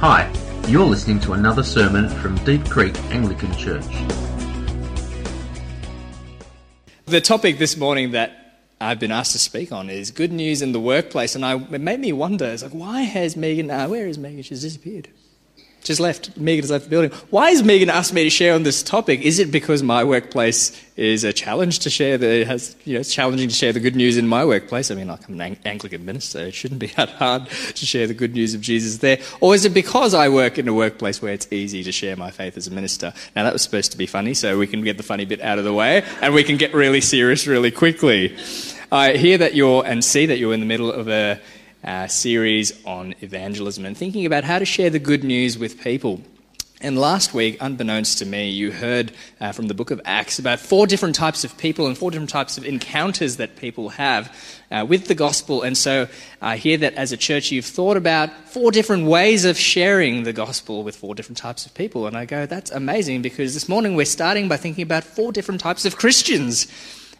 Hi, you're listening to another sermon from Deep Creek Anglican Church. The topic this morning that I've been asked to speak on is good news in the workplace, and I, it made me wonder, it's like, why has Megan, uh, where is Megan? She's disappeared just left. Megan has left the building. Why has Megan asked me to share on this topic? Is it because my workplace is a challenge to share the has you know it's challenging to share the good news in my workplace? I mean, like I'm an Anglican minister, it shouldn't be that hard to share the good news of Jesus there. Or is it because I work in a workplace where it's easy to share my faith as a minister? Now that was supposed to be funny, so we can get the funny bit out of the way and we can get really serious really quickly. I hear that you're and see that you're in the middle of a uh, series on evangelism and thinking about how to share the good news with people. And last week, unbeknownst to me, you heard uh, from the book of Acts about four different types of people and four different types of encounters that people have uh, with the gospel. And so I hear that as a church, you've thought about four different ways of sharing the gospel with four different types of people. And I go, that's amazing because this morning we're starting by thinking about four different types of Christians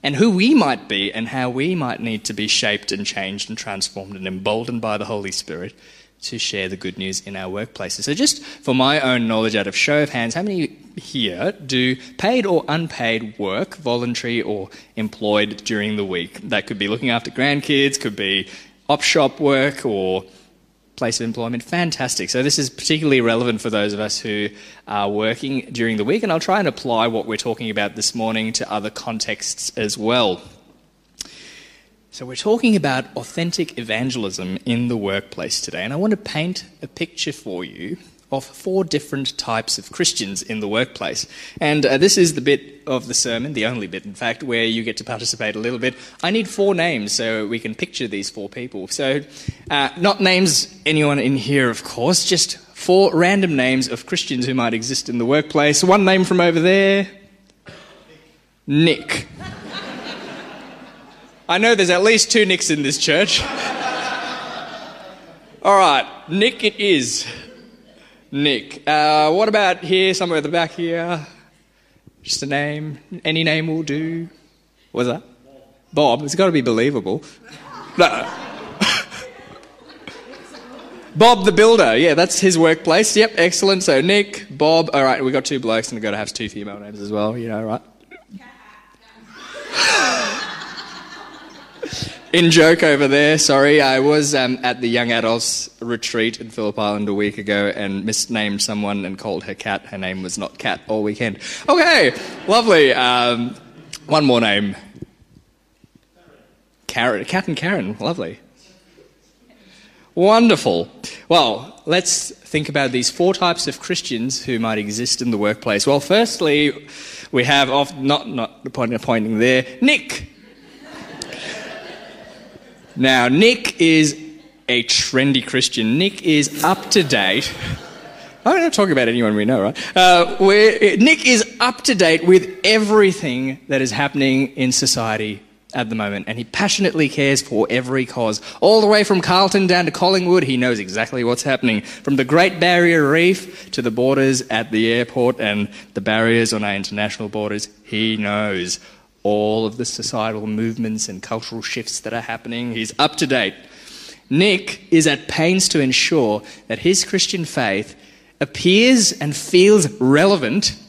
and who we might be and how we might need to be shaped and changed and transformed and emboldened by the Holy Spirit to share the good news in our workplaces. So, just for my own knowledge, out of show of hands, how many here do paid or unpaid work, voluntary or employed during the week? That could be looking after grandkids, could be op shop work or place of employment. Fantastic. So, this is particularly relevant for those of us who are working during the week, and I'll try and apply what we're talking about this morning to other contexts as well. So, we're talking about authentic evangelism in the workplace today, and I want to paint a picture for you of four different types of Christians in the workplace. And uh, this is the bit of the sermon, the only bit, in fact, where you get to participate a little bit. I need four names so we can picture these four people. So, uh, not names anyone in here, of course, just four random names of Christians who might exist in the workplace. One name from over there Nick. I know there's at least two Nicks in this church. All right, Nick it is. Nick. Uh, what about here, somewhere at the back here? Just a name. Any name will do. What's that? Bob. It's got to be believable. No. Bob the Builder. Yeah, that's his workplace. Yep, excellent. So Nick, Bob. All right, we've got two blokes and we've got to have two female names as well, you know, right? In joke over there, sorry, I was um, at the young adults retreat in Phillip Island a week ago and misnamed someone and called her cat. Her name was not Cat all weekend. Okay, lovely. Um, one more name. Karen, Cat and Karen, lovely. Wonderful. Well, let's think about these four types of Christians who might exist in the workplace. Well, firstly, we have off, not not pointing, pointing there, Nick. Now, Nick is a trendy Christian. Nick is up to date. I'm not talking about anyone we know, right? Uh, Nick is up to date with everything that is happening in society at the moment, and he passionately cares for every cause. All the way from Carlton down to Collingwood, he knows exactly what's happening. From the Great Barrier Reef to the borders at the airport and the barriers on our international borders, he knows all of the societal movements and cultural shifts that are happening. He's up to date. Nick is at pains to ensure that his Christian faith appears and feels relevant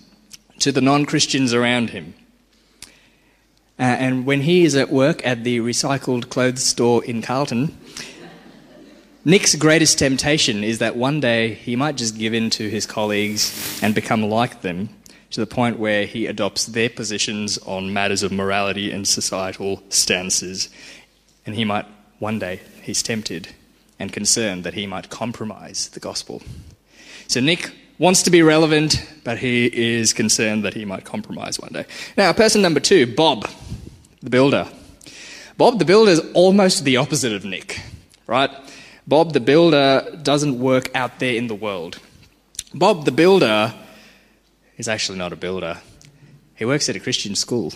to the non Christians around him. Uh, and when he is at work at the recycled clothes store in Carlton, Nick's greatest temptation is that one day he might just give in to his colleagues and become like them to the point where he adopts their positions on matters of morality and societal stances. And he might, one day, he's tempted and concerned that he might compromise the gospel. So Nick wants to be relevant, but he is concerned that he might compromise one day. Now, person number two, Bob, the builder. Bob the builder is almost the opposite of Nick, right? Bob the builder doesn't work out there in the world. Bob the builder is actually not a builder. He works at a Christian school.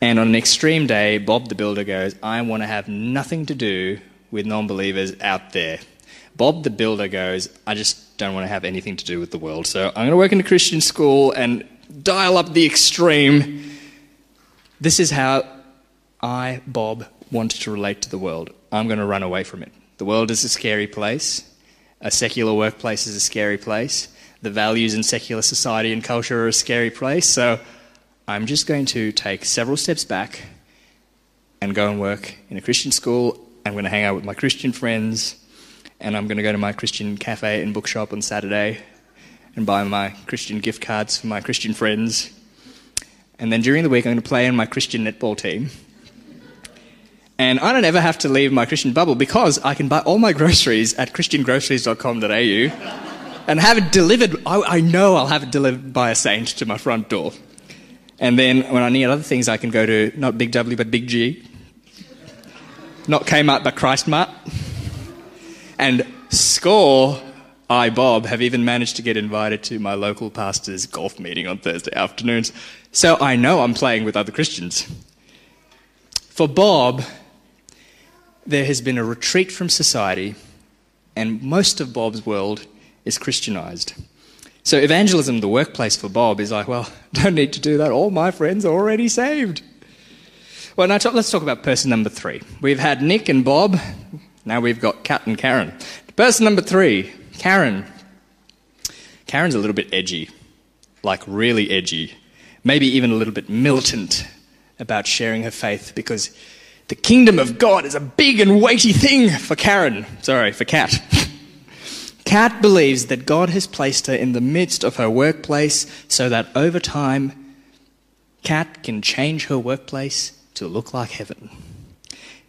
And on an extreme day, Bob the builder goes, I want to have nothing to do with non believers out there. Bob the builder goes, I just don't want to have anything to do with the world. So I'm going to work in a Christian school and dial up the extreme. This is how I, Bob, wanted to relate to the world. I'm going to run away from it. The world is a scary place. a secular workplace is a scary place. The values in secular society and culture are a scary place. So I'm just going to take several steps back and go and work in a Christian school. I'm going to hang out with my Christian friends, and I'm going to go to my Christian cafe and bookshop on Saturday and buy my Christian gift cards for my Christian friends. And then during the week, I'm going to play in my Christian netball team. And I don't ever have to leave my Christian bubble because I can buy all my groceries at christiangroceries.com.au and have it delivered. I, I, know I'll have it delivered by a saint to my front door. And then when I need other things, I can go to not Big W but Big G, not Kmart but Christmart. And score, I, Bob, have even managed to get invited to my local pastor's golf meeting on Thursday afternoons. So I know I'm playing with other Christians. For Bob, there has been a retreat from society, and most of Bob's world is Christianized. So, evangelism, the workplace for Bob, is like, well, don't need to do that. All my friends are already saved. Well, now let's talk about person number three. We've had Nick and Bob. Now we've got Kat and Karen. Person number three, Karen. Karen's a little bit edgy, like really edgy, maybe even a little bit militant about sharing her faith because the kingdom of God is a big and weighty thing for Karen. Sorry, for Kat. Kat believes that God has placed her in the midst of her workplace so that over time, Kat can change her workplace to look like heaven.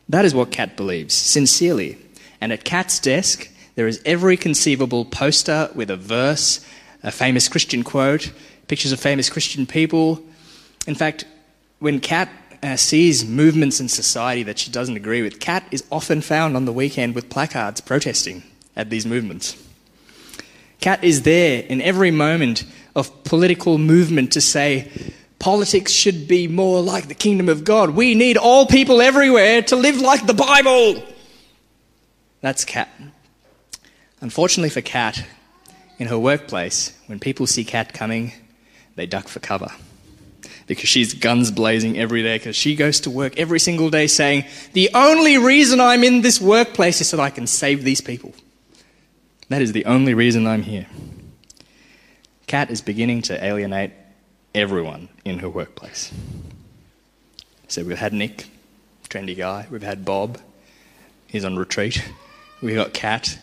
That is what Kat believes, sincerely. And at Kat's desk, there is every conceivable poster with a verse, a famous Christian quote, pictures of famous Christian people. In fact, when Kat uh, sees movements in society that she doesn't agree with, Kat is often found on the weekend with placards protesting at these movements. Kat is there in every moment of political movement to say, politics should be more like the kingdom of God. We need all people everywhere to live like the Bible. That's Kat. Unfortunately for Kat, in her workplace, when people see Kat coming, they duck for cover because she's guns blazing every day because she goes to work every single day saying, The only reason I'm in this workplace is so that I can save these people. That is the only reason I'm here. Kat is beginning to alienate everyone in her workplace. So we've had Nick, trendy guy. We've had Bob, he's on retreat. We've got Kat,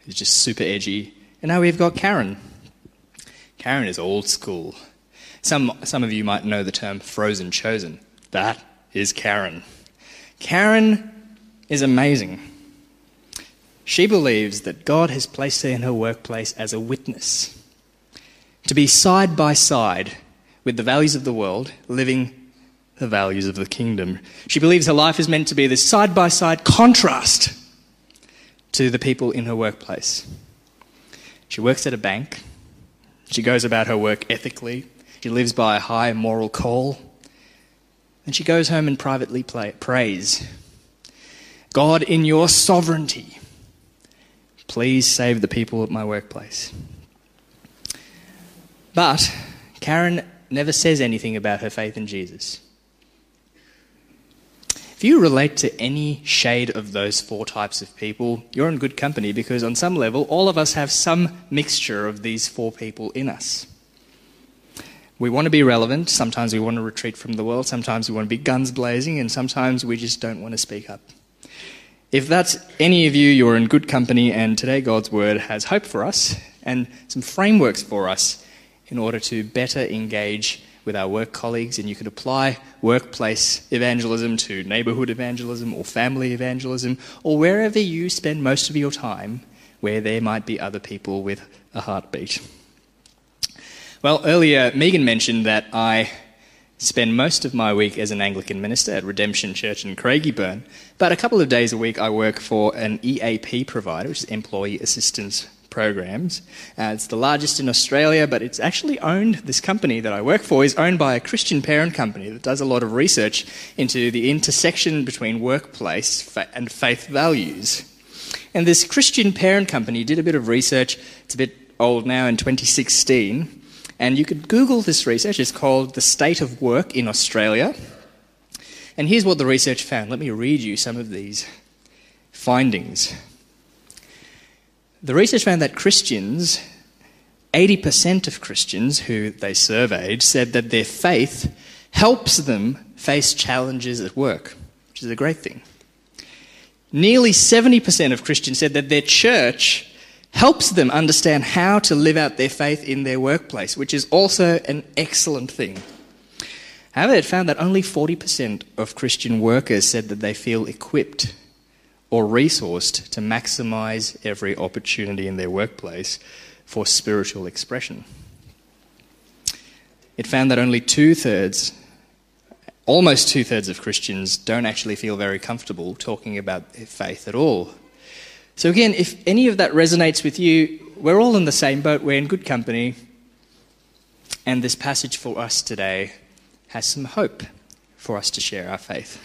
who's just super edgy. And now we've got Karen. Karen is old school. Some, some of you might know the term frozen chosen. That is Karen. Karen is amazing. She believes that God has placed her in her workplace as a witness, to be side by side with the values of the world, living the values of the kingdom. She believes her life is meant to be this side by side contrast to the people in her workplace. She works at a bank. She goes about her work ethically, she lives by a high moral call. And she goes home and privately play, prays God, in your sovereignty, please save the people at my workplace. But Karen never says anything about her faith in Jesus. If you relate to any shade of those four types of people, you're in good company because, on some level, all of us have some mixture of these four people in us. We want to be relevant. Sometimes we want to retreat from the world. Sometimes we want to be guns blazing. And sometimes we just don't want to speak up. If that's any of you, you're in good company. And today, God's Word has hope for us and some frameworks for us in order to better engage with our work colleagues. And you could apply workplace evangelism to neighborhood evangelism or family evangelism or wherever you spend most of your time where there might be other people with a heartbeat. Well, earlier Megan mentioned that I spend most of my week as an Anglican minister at Redemption Church in Craigieburn, but a couple of days a week I work for an EAP provider, which is Employee Assistance Programs. Uh, it's the largest in Australia, but it's actually owned, this company that I work for is owned by a Christian parent company that does a lot of research into the intersection between workplace and faith values. And this Christian parent company did a bit of research, it's a bit old now in 2016 and you could Google this research. It's called The State of Work in Australia. And here's what the research found. Let me read you some of these findings. The research found that Christians, 80% of Christians who they surveyed, said that their faith helps them face challenges at work, which is a great thing. Nearly 70% of Christians said that their church helps them understand how to live out their faith in their workplace, which is also an excellent thing. However, it found that only 40% of Christian workers said that they feel equipped or resourced to maximize every opportunity in their workplace for spiritual expression. It found that only two thirds, almost two thirds of Christians don't actually feel very comfortable talking about their faith at all. So, again, if any of that resonates with you, we're all in the same boat, we're in good company, and this passage for us today has some hope for us to share our faith.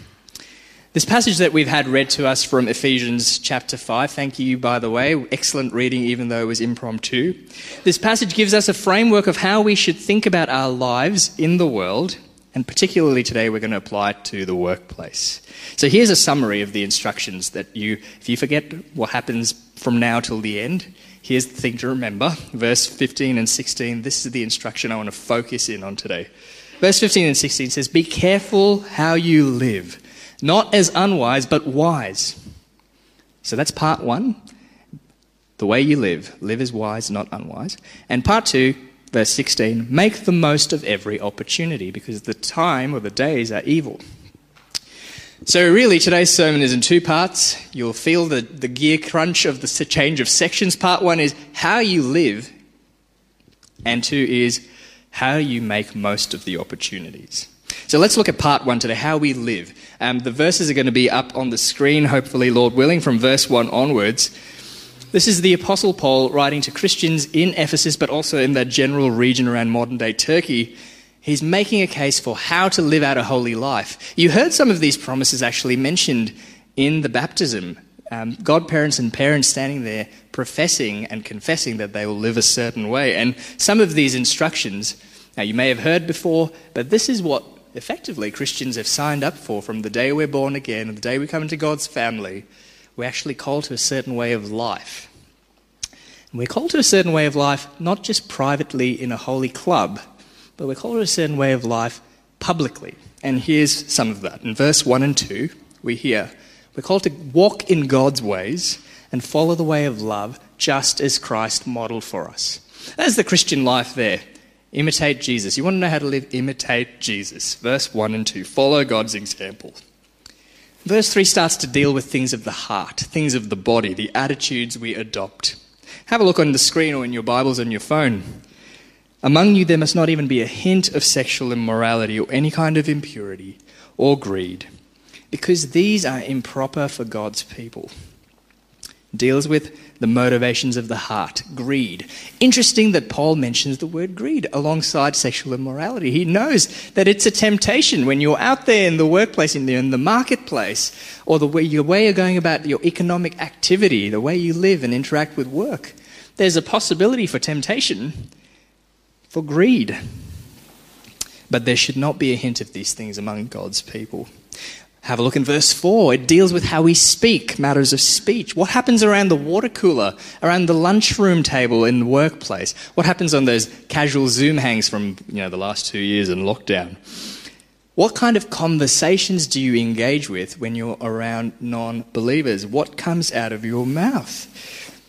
This passage that we've had read to us from Ephesians chapter 5, thank you, by the way, excellent reading, even though it was impromptu. This passage gives us a framework of how we should think about our lives in the world, and particularly today, we're going to apply it to the workplace. So here's a summary of the instructions that you, if you forget what happens from now till the end, here's the thing to remember. Verse 15 and 16, this is the instruction I want to focus in on today. Verse 15 and 16 says, Be careful how you live not as unwise, but wise. So that's part one. The way you live. Live as wise, not unwise. And part two, verse 16, make the most of every opportunity because the time or the days are evil. So, really, today's sermon is in two parts. You'll feel the, the gear crunch of the change of sections. Part one is how you live, and two is how you make most of the opportunities. So let's look at part one today, how we live. Um, the verses are going to be up on the screen, hopefully, Lord willing, from verse one onwards. This is the Apostle Paul writing to Christians in Ephesus, but also in that general region around modern day Turkey. He's making a case for how to live out a holy life. You heard some of these promises actually mentioned in the baptism. Um, godparents and parents standing there professing and confessing that they will live a certain way. And some of these instructions, now you may have heard before, but this is what effectively Christians have signed up for from the day we're born again and the day we come into God's family. We're actually called to a certain way of life. And we're called to a certain way of life not just privately in a holy club, but we're called to a certain way of life publicly. And here's some of that. In verse 1 and 2, we hear we're called to walk in God's ways and follow the way of love just as Christ modeled for us. That's the Christian life there. Imitate Jesus. You want to know how to live? Imitate Jesus. Verse 1 and 2. Follow God's example. Verse 3 starts to deal with things of the heart, things of the body, the attitudes we adopt. Have a look on the screen or in your Bibles on your phone. Among you there must not even be a hint of sexual immorality or any kind of impurity or greed, because these are improper for God's people deals with the motivations of the heart, greed. Interesting that Paul mentions the word greed alongside sexual immorality. He knows that it's a temptation when you're out there in the workplace, in the, in the marketplace, or the way, your way you're going about your economic activity, the way you live and interact with work. There's a possibility for temptation, for greed. But there should not be a hint of these things among God's people. Have a look in verse 4. It deals with how we speak, matters of speech. What happens around the water cooler, around the lunchroom table in the workplace? What happens on those casual Zoom hangs from you know, the last two years in lockdown? What kind of conversations do you engage with when you're around non believers? What comes out of your mouth?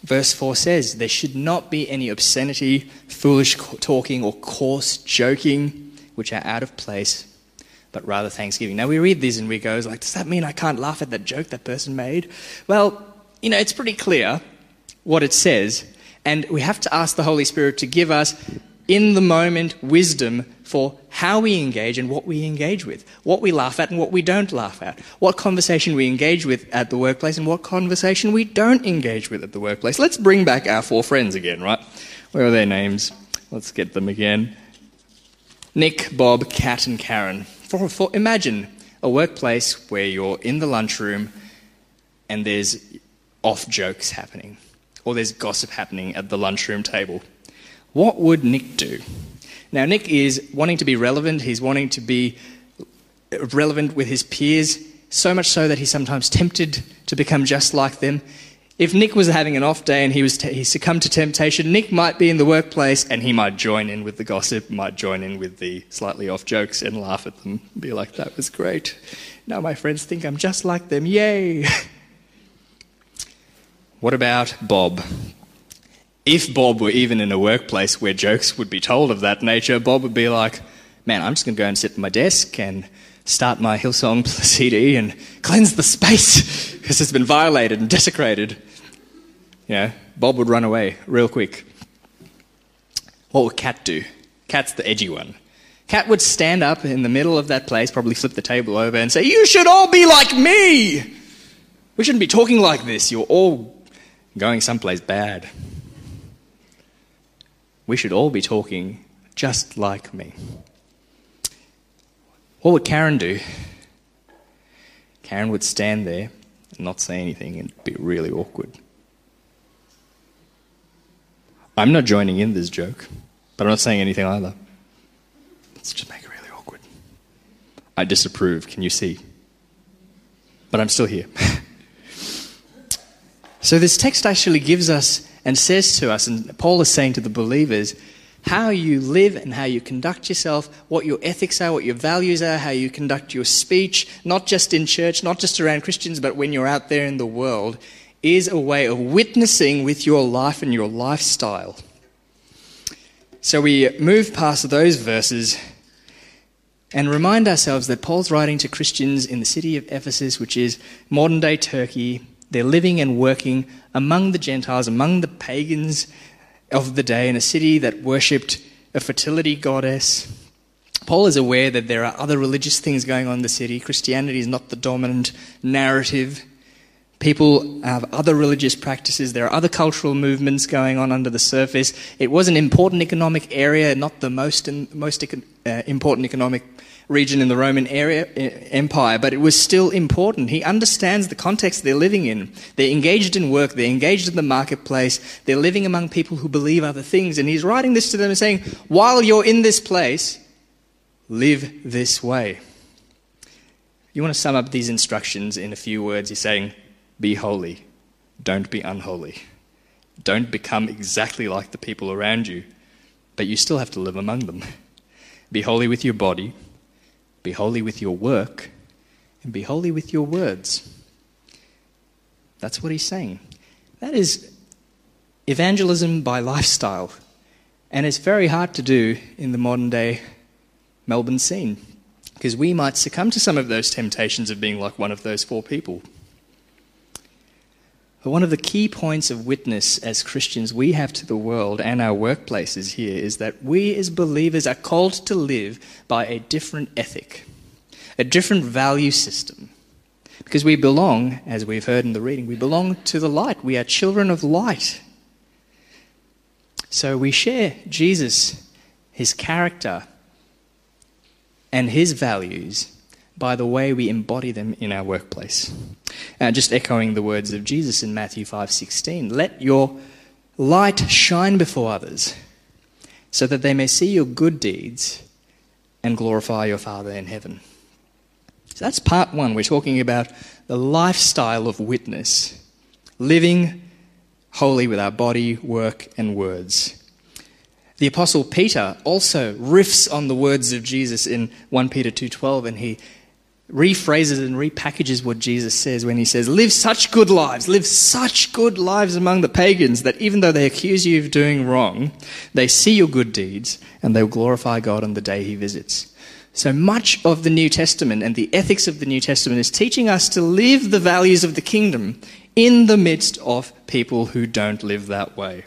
Verse 4 says, There should not be any obscenity, foolish talking, or coarse joking, which are out of place but rather thanksgiving. Now we read these and we go, like, does that mean I can't laugh at that joke that person made? Well, you know, it's pretty clear what it says, and we have to ask the Holy Spirit to give us in the moment wisdom for how we engage and what we engage with, what we laugh at and what we don't laugh at, what conversation we engage with at the workplace and what conversation we don't engage with at the workplace. Let's bring back our four friends again, right? Where are their names? Let's get them again. Nick, Bob, Kat, and Karen. For, for, imagine a workplace where you're in the lunchroom and there's off jokes happening, or there's gossip happening at the lunchroom table. What would Nick do? Now, Nick is wanting to be relevant, he's wanting to be relevant with his peers, so much so that he's sometimes tempted to become just like them. If Nick was having an off day and he, was t- he succumbed to temptation, Nick might be in the workplace and he might join in with the gossip, might join in with the slightly off jokes and laugh at them. Be like, that was great. Now my friends think I'm just like them. Yay! what about Bob? If Bob were even in a workplace where jokes would be told of that nature, Bob would be like, man, I'm just going to go and sit at my desk and start my Hillsong CD and cleanse the space because it's been violated and desecrated. Know, Bob would run away real quick. What would Cat do? Cat's the edgy one. Cat would stand up in the middle of that place, probably flip the table over, and say, You should all be like me! We shouldn't be talking like this. You're all going someplace bad. We should all be talking just like me. What would Karen do? Karen would stand there and not say anything and be really awkward. I'm not joining in this joke, but I'm not saying anything either. Let's just make it really awkward. I disapprove, can you see? But I'm still here. so, this text actually gives us and says to us, and Paul is saying to the believers, how you live and how you conduct yourself, what your ethics are, what your values are, how you conduct your speech, not just in church, not just around Christians, but when you're out there in the world, is a way of witnessing with your life and your lifestyle. So we move past those verses and remind ourselves that Paul's writing to Christians in the city of Ephesus, which is modern day Turkey. They're living and working among the Gentiles, among the pagans, of the day in a city that worshipped a fertility goddess. Paul is aware that there are other religious things going on in the city. Christianity is not the dominant narrative. People have other religious practices. There are other cultural movements going on under the surface. It was an important economic area, not the most, most uh, important economic region in the Roman area, Empire, but it was still important. He understands the context they're living in. They're engaged in work, they're engaged in the marketplace, they're living among people who believe other things. And he's writing this to them and saying, while you're in this place, live this way. You want to sum up these instructions in a few words. He's saying, be holy, don't be unholy. Don't become exactly like the people around you, but you still have to live among them. Be holy with your body, be holy with your work, and be holy with your words. That's what he's saying. That is evangelism by lifestyle. And it's very hard to do in the modern day Melbourne scene because we might succumb to some of those temptations of being like one of those four people. But one of the key points of witness as Christians we have to the world and our workplaces here is that we as believers are called to live by a different ethic, a different value system. Because we belong, as we've heard in the reading, we belong to the light. We are children of light. So we share Jesus, his character, and his values by the way we embody them in our workplace. Uh, just echoing the words of Jesus in Matthew 5:16, "Let your light shine before others, so that they may see your good deeds and glorify your Father in heaven." So that's part 1. We're talking about the lifestyle of witness, living holy with our body, work, and words. The apostle Peter also riffs on the words of Jesus in 1 Peter 2:12 and he rephrases and repackages what Jesus says when he says, Live such good lives, live such good lives among the pagans that even though they accuse you of doing wrong, they see your good deeds and they will glorify God on the day he visits. So much of the New Testament and the ethics of the New Testament is teaching us to live the values of the kingdom in the midst of people who don't live that way.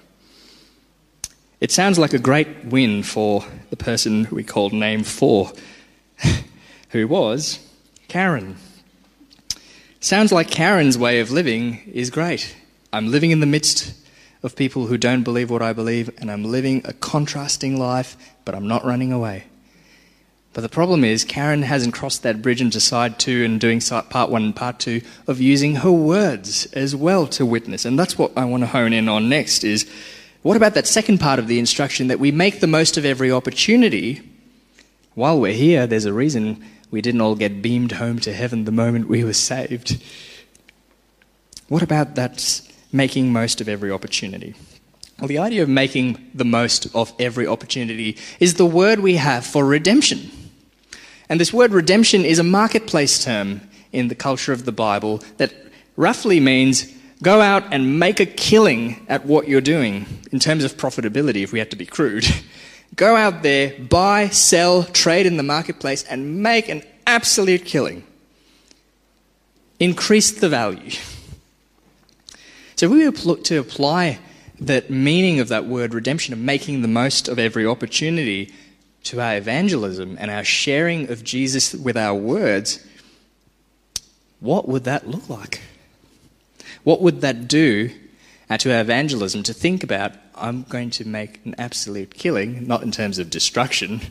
It sounds like a great win for the person we called name four, who was Karen. Sounds like Karen's way of living is great. I'm living in the midst of people who don't believe what I believe, and I'm living a contrasting life, but I'm not running away. But the problem is, Karen hasn't crossed that bridge into side two and doing part one and part two of using her words as well to witness. And that's what I want to hone in on next is what about that second part of the instruction that we make the most of every opportunity? While we're here, there's a reason we didn't all get beamed home to heaven the moment we were saved. What about that making most of every opportunity. Well, the idea of making the most of every opportunity is the word we have for redemption. And this word redemption is a marketplace term in the culture of the Bible that roughly means go out and make a killing at what you're doing in terms of profitability, if we had to be crude. go out there, buy, sell, trade in the marketplace, and make an absolute killing. Increase the value. So, if we were to apply that meaning of that word redemption, of making the most of every opportunity, to our evangelism and our sharing of Jesus with our words, what would that look like? What would that do uh, to our evangelism to think about, I'm going to make an absolute killing, not in terms of destruction,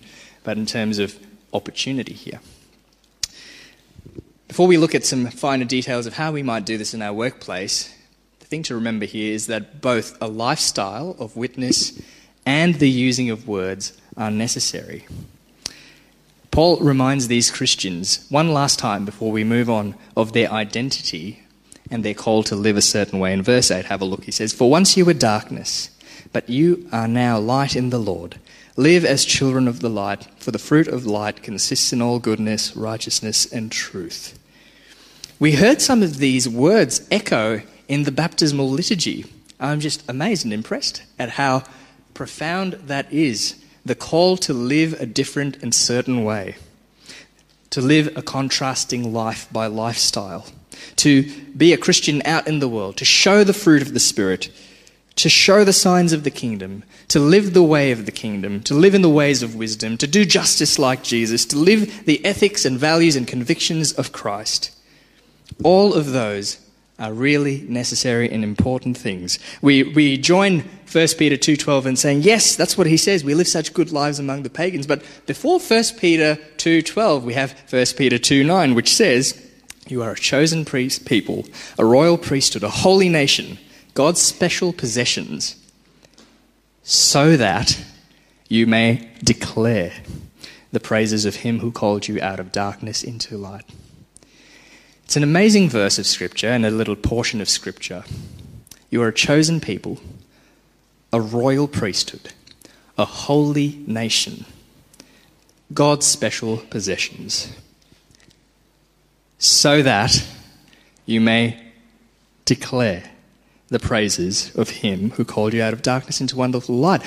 but in terms of opportunity here? Before we look at some finer details of how we might do this in our workplace, the thing to remember here is that both a lifestyle of witness and the using of words are necessary. Paul reminds these Christians one last time before we move on of their identity and their call to live a certain way. In verse 8, have a look. He says, For once you were darkness, but you are now light in the Lord. Live as children of the light, for the fruit of light consists in all goodness, righteousness, and truth. We heard some of these words echo in the baptismal liturgy. I'm just amazed and impressed at how profound that is the call to live a different and certain way, to live a contrasting life by lifestyle, to be a Christian out in the world, to show the fruit of the Spirit, to show the signs of the kingdom, to live the way of the kingdom, to live in the ways of wisdom, to do justice like Jesus, to live the ethics and values and convictions of Christ. All of those are really necessary and important things. We, we join 1 Peter 2.12 in saying, yes, that's what he says. We live such good lives among the pagans. But before 1 Peter 2.12, we have 1 Peter 2.9, which says, you are a chosen priest, people, a royal priesthood, a holy nation, God's special possessions, so that you may declare the praises of him who called you out of darkness into light. It's an amazing verse of Scripture and a little portion of Scripture. You are a chosen people, a royal priesthood, a holy nation, God's special possessions, so that you may declare the praises of him who called you out of darkness into wonderful light.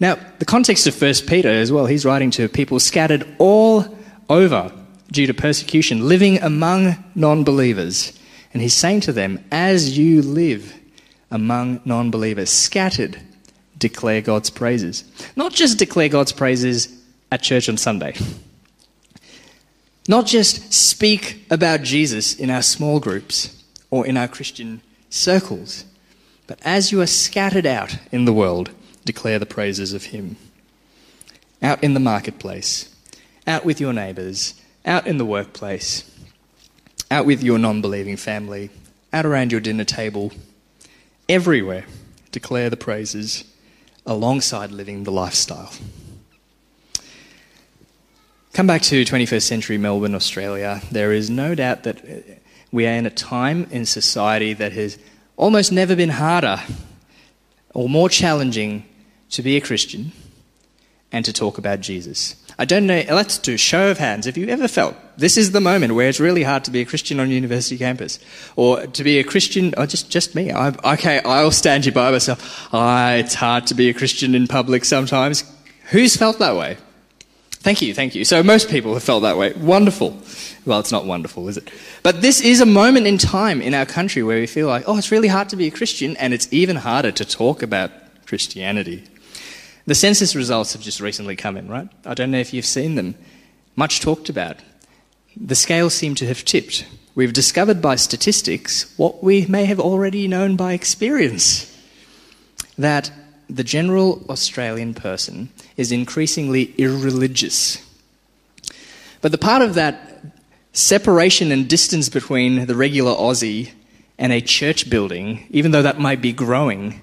Now, the context of 1 Peter as well, he's writing to people scattered all over due to persecution, living among non believers. And he's saying to them, as you live among non believers, scattered, declare God's praises. Not just declare God's praises at church on Sunday. Not just speak about Jesus in our small groups or in our Christian circles, but as you are scattered out in the world, declare the praises of Him. Out in the marketplace, out with your neighbours, out in the workplace, out with your non believing family, out around your dinner table, everywhere, declare the praises alongside living the lifestyle. Come back to 21st century Melbourne, Australia. There is no doubt that we are in a time in society that has almost never been harder or more challenging to be a Christian and to talk about Jesus. I don't know, let's do show of hands. Have you ever felt this is the moment where it's really hard to be a Christian on university campus? Or to be a Christian, or just, just me. I, okay, I'll stand you by myself. Ah, it's hard to be a Christian in public sometimes. Who's felt that way? Thank you, thank you. So most people have felt that way. Wonderful. Well, it's not wonderful, is it? But this is a moment in time in our country where we feel like, oh, it's really hard to be a Christian, and it's even harder to talk about Christianity. The census results have just recently come in, right? I don't know if you've seen them. Much talked about. The scales seem to have tipped. We've discovered by statistics what we may have already known by experience that the general Australian person is increasingly irreligious. But the part of that separation and distance between the regular Aussie and a church building, even though that might be growing,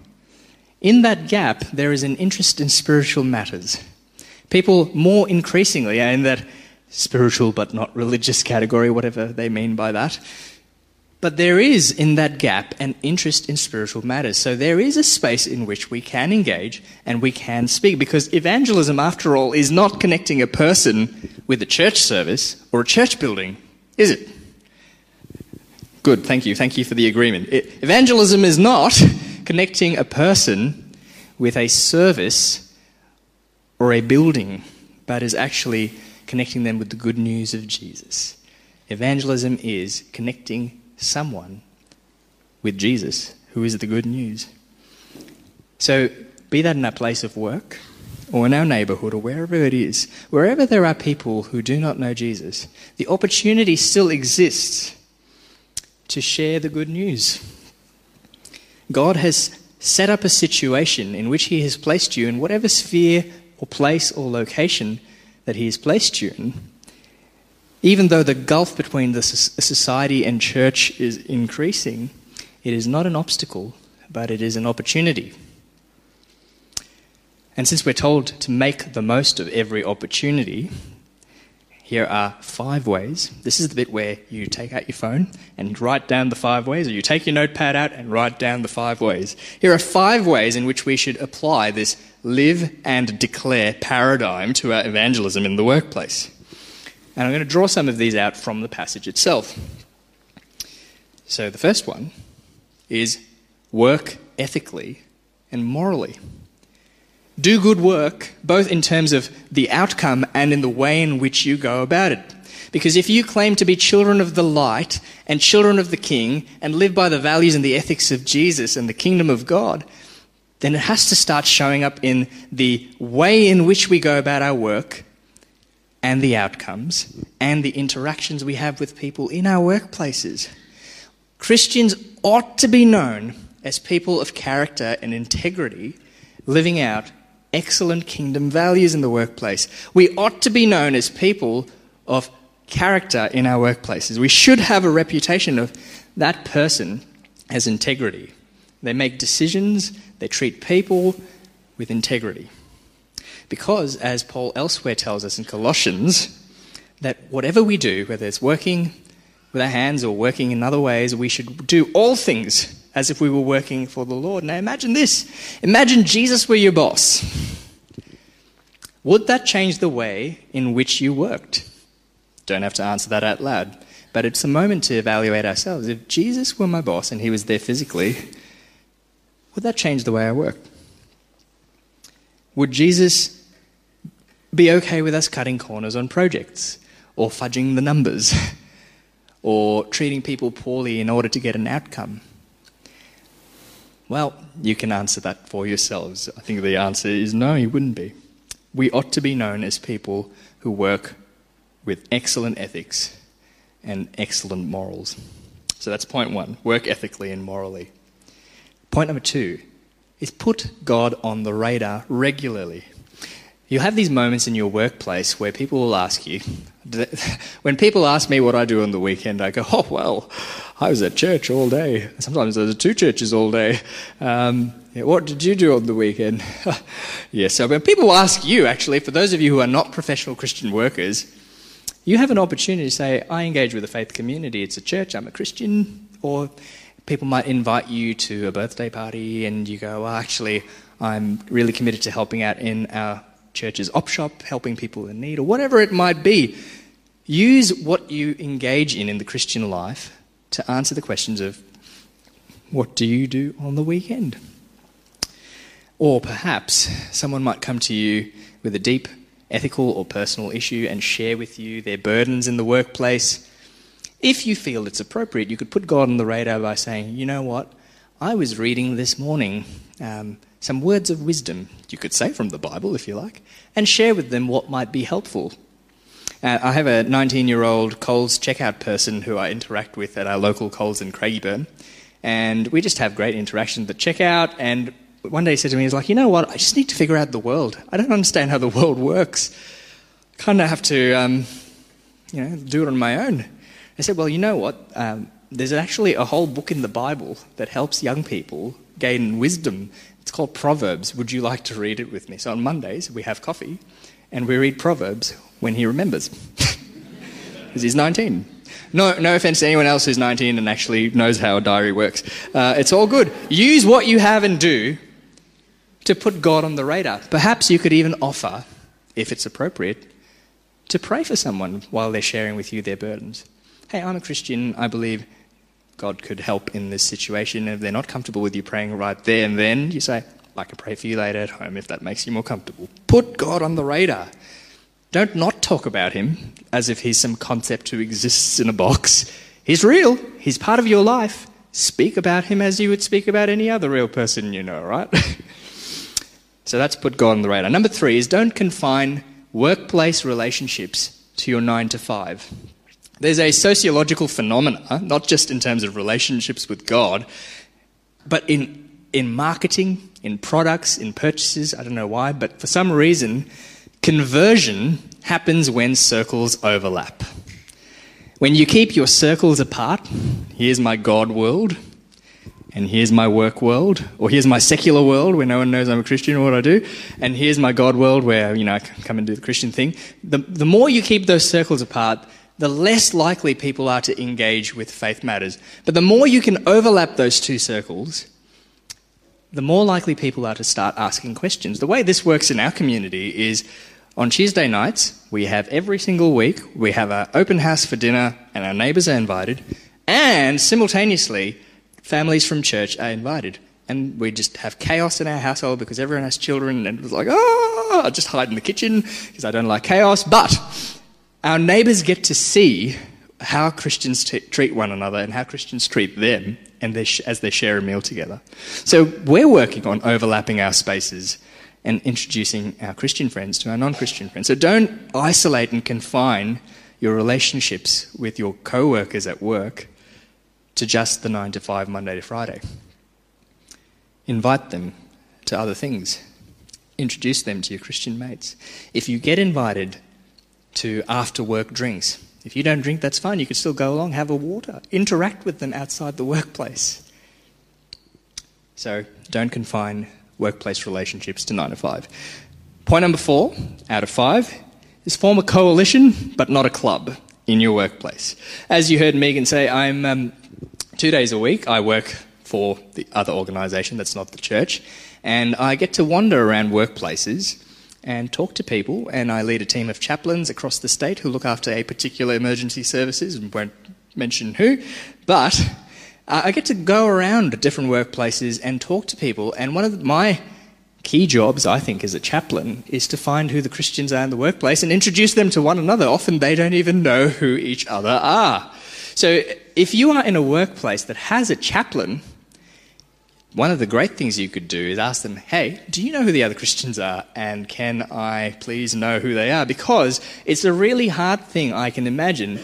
in that gap, there is an interest in spiritual matters. People more increasingly in that spiritual but not religious category, whatever they mean by that. But there is in that gap an interest in spiritual matters. So there is a space in which we can engage and we can speak because evangelism, after all, is not connecting a person with a church service or a church building, is it? Good, thank you. Thank you for the agreement. It, evangelism is not connecting a person with a service or a building, but is actually connecting them with the good news of Jesus. Evangelism is connecting someone with Jesus, who is the good news. So, be that in our place of work, or in our neighborhood, or wherever it is, wherever there are people who do not know Jesus, the opportunity still exists to share the good news. God has set up a situation in which He has placed you in whatever sphere or place or location that He has placed you in. Even though the gulf between the society and church is increasing, it is not an obstacle, but it is an opportunity. And since we're told to make the most of every opportunity, here are five ways. This is the bit where you take out your phone and write down the five ways, or you take your notepad out and write down the five ways. Here are five ways in which we should apply this live and declare paradigm to our evangelism in the workplace. And I'm going to draw some of these out from the passage itself. So the first one is work ethically and morally do good work, both in terms of the outcome and in the way in which you go about it. Because if you claim to be children of the light and children of the King and live by the values and the ethics of Jesus and the kingdom of God, then it has to start showing up in the way in which we go about our work and the outcomes and the interactions we have with people in our workplaces. Christians ought to be known as people of character and integrity, living out excellent kingdom values in the workplace. We ought to be known as people of character in our workplaces. We should have a reputation of that person has integrity. They make decisions, they treat people with integrity. Because, as Paul elsewhere tells us in Colossians, that whatever we do, whether it's working with our hands or working in other ways, we should do all things as if we were working for the Lord. Now imagine this imagine Jesus were your boss. Would that change the way in which you worked? Don't have to answer that out loud, but it's a moment to evaluate ourselves. If Jesus were my boss and he was there physically, would that change the way I work? Would Jesus be okay with us cutting corners on projects or fudging the numbers or treating people poorly in order to get an outcome? Well, you can answer that for yourselves. I think the answer is no, you wouldn't be. We ought to be known as people who work with excellent ethics and excellent morals. So that's point one work ethically and morally. Point number two is put God on the radar regularly. You'll have these moments in your workplace where people will ask you, when people ask me what I do on the weekend, I go, oh, well, I was at church all day. Sometimes there's two churches all day. Um, what did you do on the weekend? yes, yeah, so when people ask you, actually, for those of you who are not professional Christian workers, you have an opportunity to say, I engage with a faith community. It's a church, I'm a Christian. Or people might invite you to a birthday party and you go, well, actually, I'm really committed to helping out in our church's op shop, helping people in need, or whatever it might be. Use what you engage in in the Christian life to answer the questions of what do you do on the weekend? Or perhaps someone might come to you with a deep ethical or personal issue and share with you their burdens in the workplace. If you feel it's appropriate, you could put God on the radar by saying, you know what, I was reading this morning um, some words of wisdom, you could say from the Bible if you like, and share with them what might be helpful. Uh, I have a 19 year old Coles checkout person who I interact with at our local Coles in Craigieburn, and we just have great interaction at the checkout. And one day he said to me, he's like, you know what, I just need to figure out the world. I don't understand how the world works. I kind of have to, um, you know, do it on my own. I said, well, you know what? Um, there's actually a whole book in the Bible that helps young people gain wisdom it's called Proverbs. Would you like to read it with me? So on Mondays, we have coffee and we read Proverbs when he remembers. Because he's 19. No, no offense to anyone else who's 19 and actually knows how a diary works. Uh, it's all good. Use what you have and do to put God on the radar. Perhaps you could even offer, if it's appropriate, to pray for someone while they're sharing with you their burdens. Hey, I'm a Christian. I believe God could help in this situation. If they're not comfortable with you praying right there and then, you say, I can pray for you later at home if that makes you more comfortable. Put God on the radar. Don't not talk about him as if he's some concept who exists in a box. He's real, he's part of your life. Speak about him as you would speak about any other real person you know, right? so that's put God on the radar. Number three is don't confine workplace relationships to your nine to five. There's a sociological phenomena, not just in terms of relationships with God, but in, in marketing, in products, in purchases. I don't know why, but for some reason, conversion happens when circles overlap. When you keep your circles apart, here's my God world, and here's my work world, or here's my secular world where no one knows I'm a Christian or what I do, and here's my God world where, you know, I come and do the Christian thing. The, the more you keep those circles apart, the less likely people are to engage with faith matters. But the more you can overlap those two circles, the more likely people are to start asking questions. The way this works in our community is on Tuesday nights, we have every single week, we have an open house for dinner, and our neighbours are invited, and simultaneously, families from church are invited. And we just have chaos in our household because everyone has children, and it's like, ah, oh, I just hide in the kitchen because I don't like chaos. But our neighbours get to see how Christians t- treat one another and how Christians treat them and they sh- as they share a meal together. So we're working on overlapping our spaces and introducing our Christian friends to our non Christian friends. So don't isolate and confine your relationships with your co workers at work to just the 9 to 5, Monday to Friday. Invite them to other things. Introduce them to your Christian mates. If you get invited to after work drinks. If you don't drink, that's fine. You can still go along, have a water, interact with them outside the workplace. So don't confine workplace relationships to nine to five. Point number four out of five is form a coalition, but not a club in your workplace. As you heard Megan say, I'm um, two days a week. I work for the other organisation that's not the church, and I get to wander around workplaces and talk to people. And I lead a team of chaplains across the state who look after a particular emergency services and won't mention who. But uh, I get to go around different workplaces and talk to people. And one of my key jobs, I think, as a chaplain, is to find who the Christians are in the workplace and introduce them to one another. Often they don't even know who each other are. So if you are in a workplace that has a chaplain, one of the great things you could do is ask them, hey, do you know who the other Christians are? And can I please know who they are? Because it's a really hard thing, I can imagine,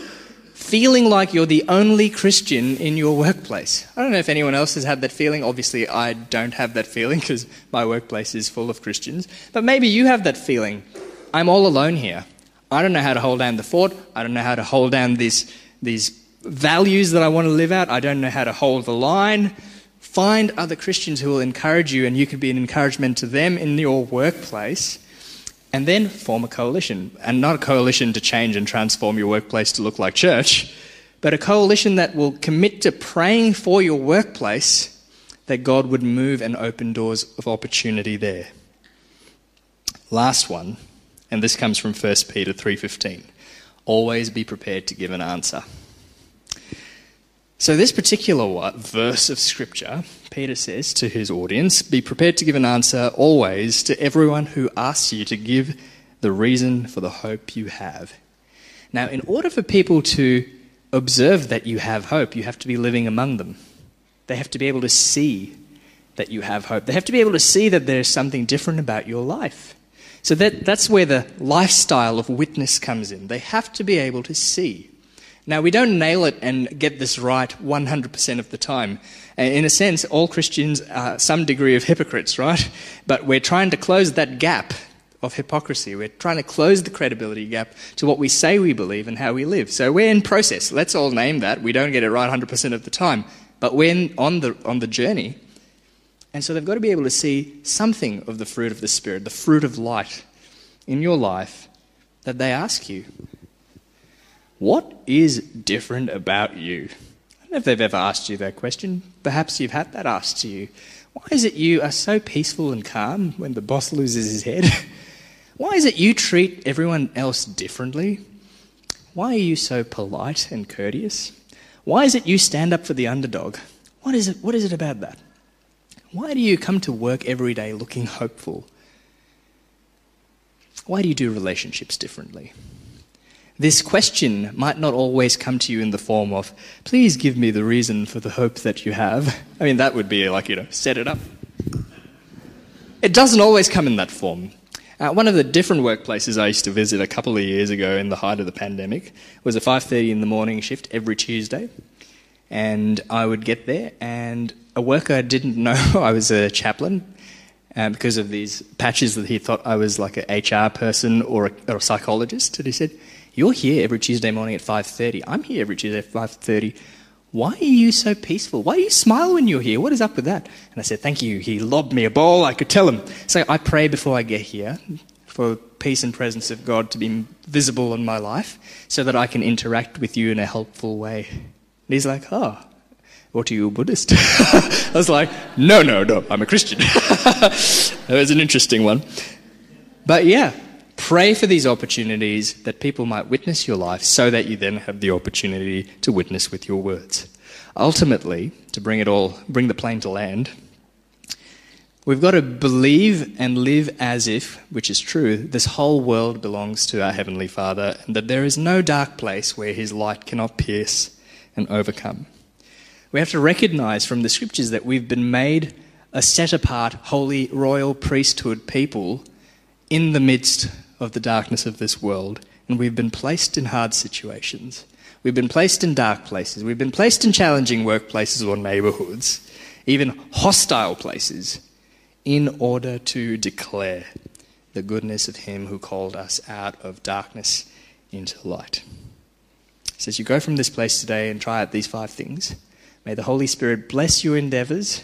feeling like you're the only Christian in your workplace. I don't know if anyone else has had that feeling. Obviously, I don't have that feeling because my workplace is full of Christians. But maybe you have that feeling. I'm all alone here. I don't know how to hold down the fort. I don't know how to hold down these, these values that I want to live out. I don't know how to hold the line. Find other Christians who will encourage you, and you can be an encouragement to them in your workplace. And then form a coalition. And not a coalition to change and transform your workplace to look like church, but a coalition that will commit to praying for your workplace that God would move and open doors of opportunity there. Last one, and this comes from 1 Peter 3:15. Always be prepared to give an answer. So, this particular verse of Scripture, Peter says to his audience, Be prepared to give an answer always to everyone who asks you to give the reason for the hope you have. Now, in order for people to observe that you have hope, you have to be living among them. They have to be able to see that you have hope. They have to be able to see that there's something different about your life. So that, that's where the lifestyle of witness comes in. They have to be able to see. Now, we don't nail it and get this right 100% of the time. Uh, in a sense, all Christians are some degree of hypocrites, right? But we're trying to close that gap of hypocrisy. We're trying to close the credibility gap to what we say we believe and how we live. So we're in process. Let's all name that. We don't get it right 100% of the time. But we're on the, on the journey. And so they've got to be able to see something of the fruit of the Spirit, the fruit of light in your life that they ask you What is different about you? I don't know if they've ever asked you that question. Perhaps you've had that asked to you. Why is it you are so peaceful and calm when the boss loses his head? Why is it you treat everyone else differently? Why are you so polite and courteous? Why is it you stand up for the underdog? What is it, what is it about that? Why do you come to work every day looking hopeful? Why do you do relationships differently? This question might not always come to you in the form of, please give me the reason for the hope that you have. I mean, that would be like, you know, set it up. It doesn't always come in that form. Uh, one of the different workplaces I used to visit a couple of years ago in the height of the pandemic was a 5.30 in the morning shift every Tuesday. And I would get there, and a worker didn't know I was a chaplain uh, because of these patches that he thought I was like an HR person or a, or a psychologist. And he said, you're here every Tuesday morning at 5.30. I'm here every Tuesday at 5.30. Why are you so peaceful? Why do you smile when you're here? What is up with that? And I said, thank you. He lobbed me a ball. I could tell him. So I pray before I get here for peace and presence of God to be visible in my life so that I can interact with you in a helpful way. And he's like, oh, what are you, a Buddhist? I was like, no, no, no, I'm a Christian. it was an interesting one. But yeah, Pray for these opportunities that people might witness your life so that you then have the opportunity to witness with your words. Ultimately, to bring it all, bring the plane to land, we've got to believe and live as if, which is true, this whole world belongs to our Heavenly Father and that there is no dark place where His light cannot pierce and overcome. We have to recognize from the scriptures that we've been made a set apart, holy, royal priesthood people in the midst of the darkness of this world, and we've been placed in hard situations. We've been placed in dark places. We've been placed in challenging workplaces or neighborhoods, even hostile places, in order to declare the goodness of Him who called us out of darkness into light. So, as you go from this place today and try out these five things, may the Holy Spirit bless your endeavors,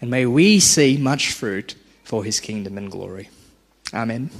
and may we see much fruit for His kingdom and glory. Amen.